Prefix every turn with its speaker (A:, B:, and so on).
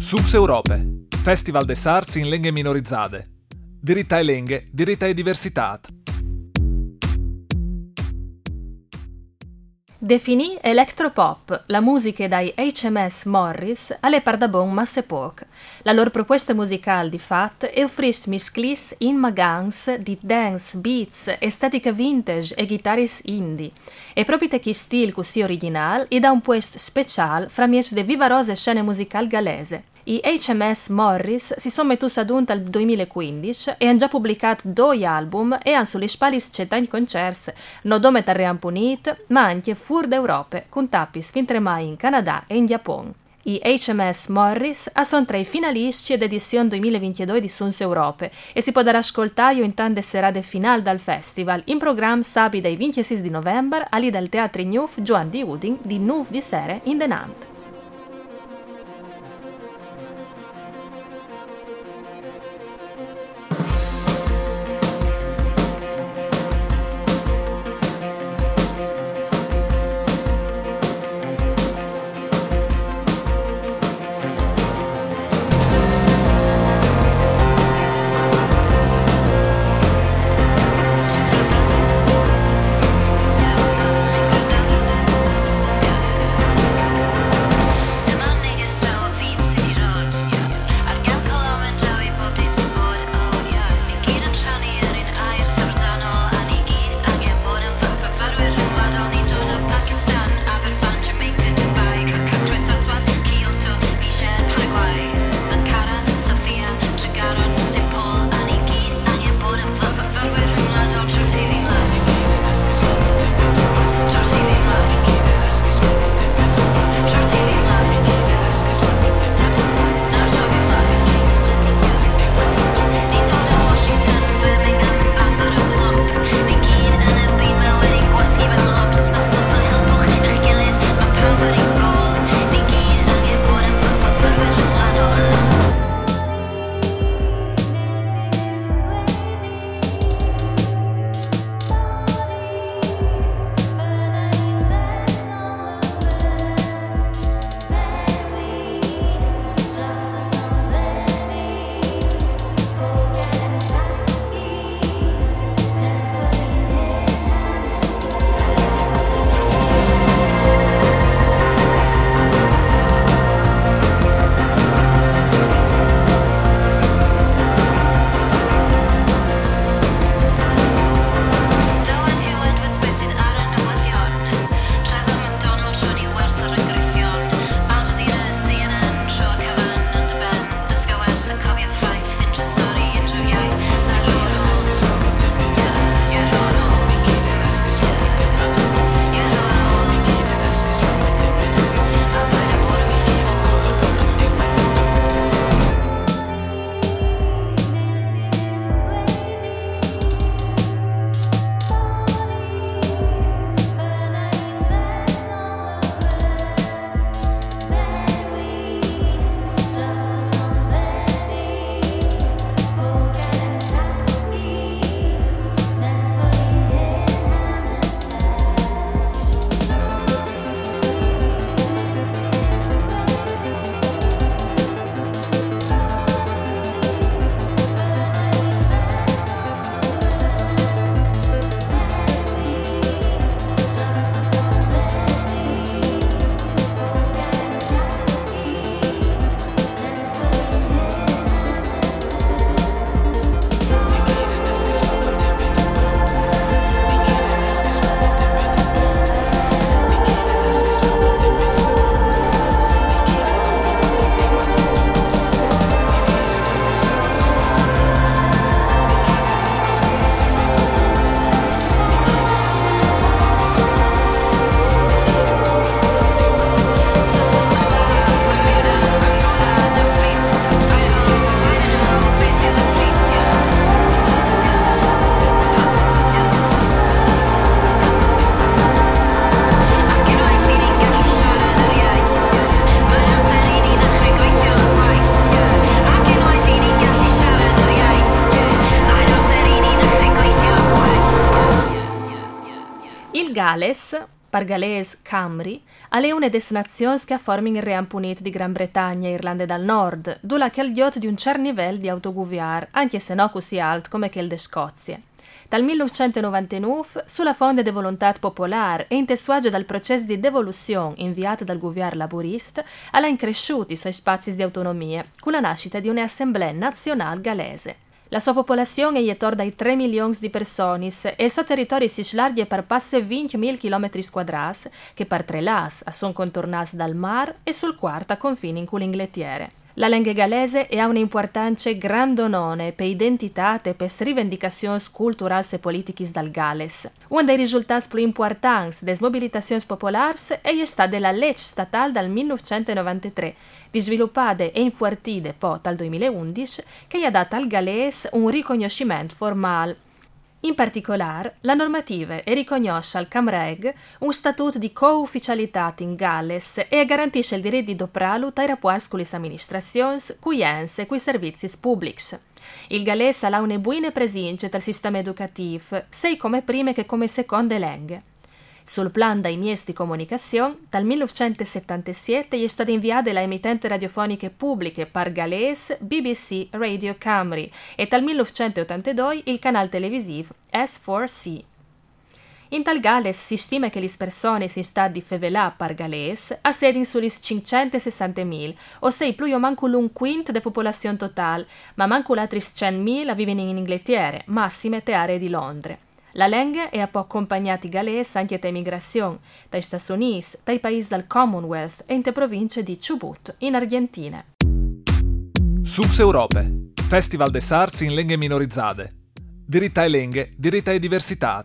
A: Subs Europe, Festival des Arts in lingue minorizzate. Diritta e lingue, diritta e diversità.
B: Definì electropop la musica dai HMS Morris alle Pardabon Massepoc. La loro proposta musicale di fatto è offrisce misclis in magans di dance, beats, estetica vintage e chitarris indie. E proprio chi stile così originale e da un puesto speciale fra mieci de vivarose scene musicali galese. I HMS Morris si sono mettuti ad un dal 2015 e hanno già pubblicato due album e hanno sulle spalle città concerti, non dome terrean punit, ma anche fuori d'Europa, con tappi fin mai in Canada e in Giappone. I HMS Morris sono tra i finalisti dell'edizione 2022 di Suns Europe e si potrà ascoltare in tante serate finali dal festival, in programma sabato dai 26 di novembre allì dal Teatro Nuf Joan di Uding di Nuf di Sere in Denant. Gales
C: pargalese Camri, è una delle nazioni che formin il Ream Punit di Gran Bretagna e Irlanda del Nord, dove che il di un certo livello di autogoverno, anche se non così alto come quel de Scozia. Dal 1999, sulla fonte di volontà popolare e in testuaggio dal processo di devoluzione inviato dal governo laburista, alla incresciuti i suoi spazi di autonomia, con la nascita di un'assemblea nazionale galese. La sua popolazione è attorno ai 3 milioni di persone e il suo territorio si slarga per passe 20.000 km quadrati che per tre las sono contornati dal mare e sul quarto confine con l'Inghilterra. La lingua galese ha un'importanza grandonone per identità e per rivendicazioni culturali e politiche dal Galles. Uno dei risultati più importanti delle mobilitazioni popolari è stata la legge statale dal 1993, sviluppata e infuartita poi dal 2011, che ha dato al Galles un riconoscimento formale in particolare, la normativa riconosce al Camreg un statuto di co-ufficialità in Galles e garantisce il diritto di dopralo ai rapporti con le amministrazioni, con gli e con i servizi pubblici. Il Galles ha una buona presenza del sistema educativo, sia come prime che come seconde lingue. Sul plan dai miesti di comunicazione, dal 1977 è stata inviata la emittente radiofonica pubblica par galese BBC Radio Camry e dal 1982 il canale televisivo S4C. In tal Galles si stima che le persone in stato di fevelà par galese assiedono sulle 560.000, o sei più o manco l'un quinto della popolazione totale, ma manco l'altri 100.000 vivono in Inghilterra, massime te aree di Londra. La lingua è poi accompagnata galese anche da migrazione dai Stati Uniti, dai paesi del Commonwealth e in province di Chubut, in Argentina.
A: Subs Europe, Festival des Arts in lingue minorizzate. Diritta e lingue, diritta e diversità.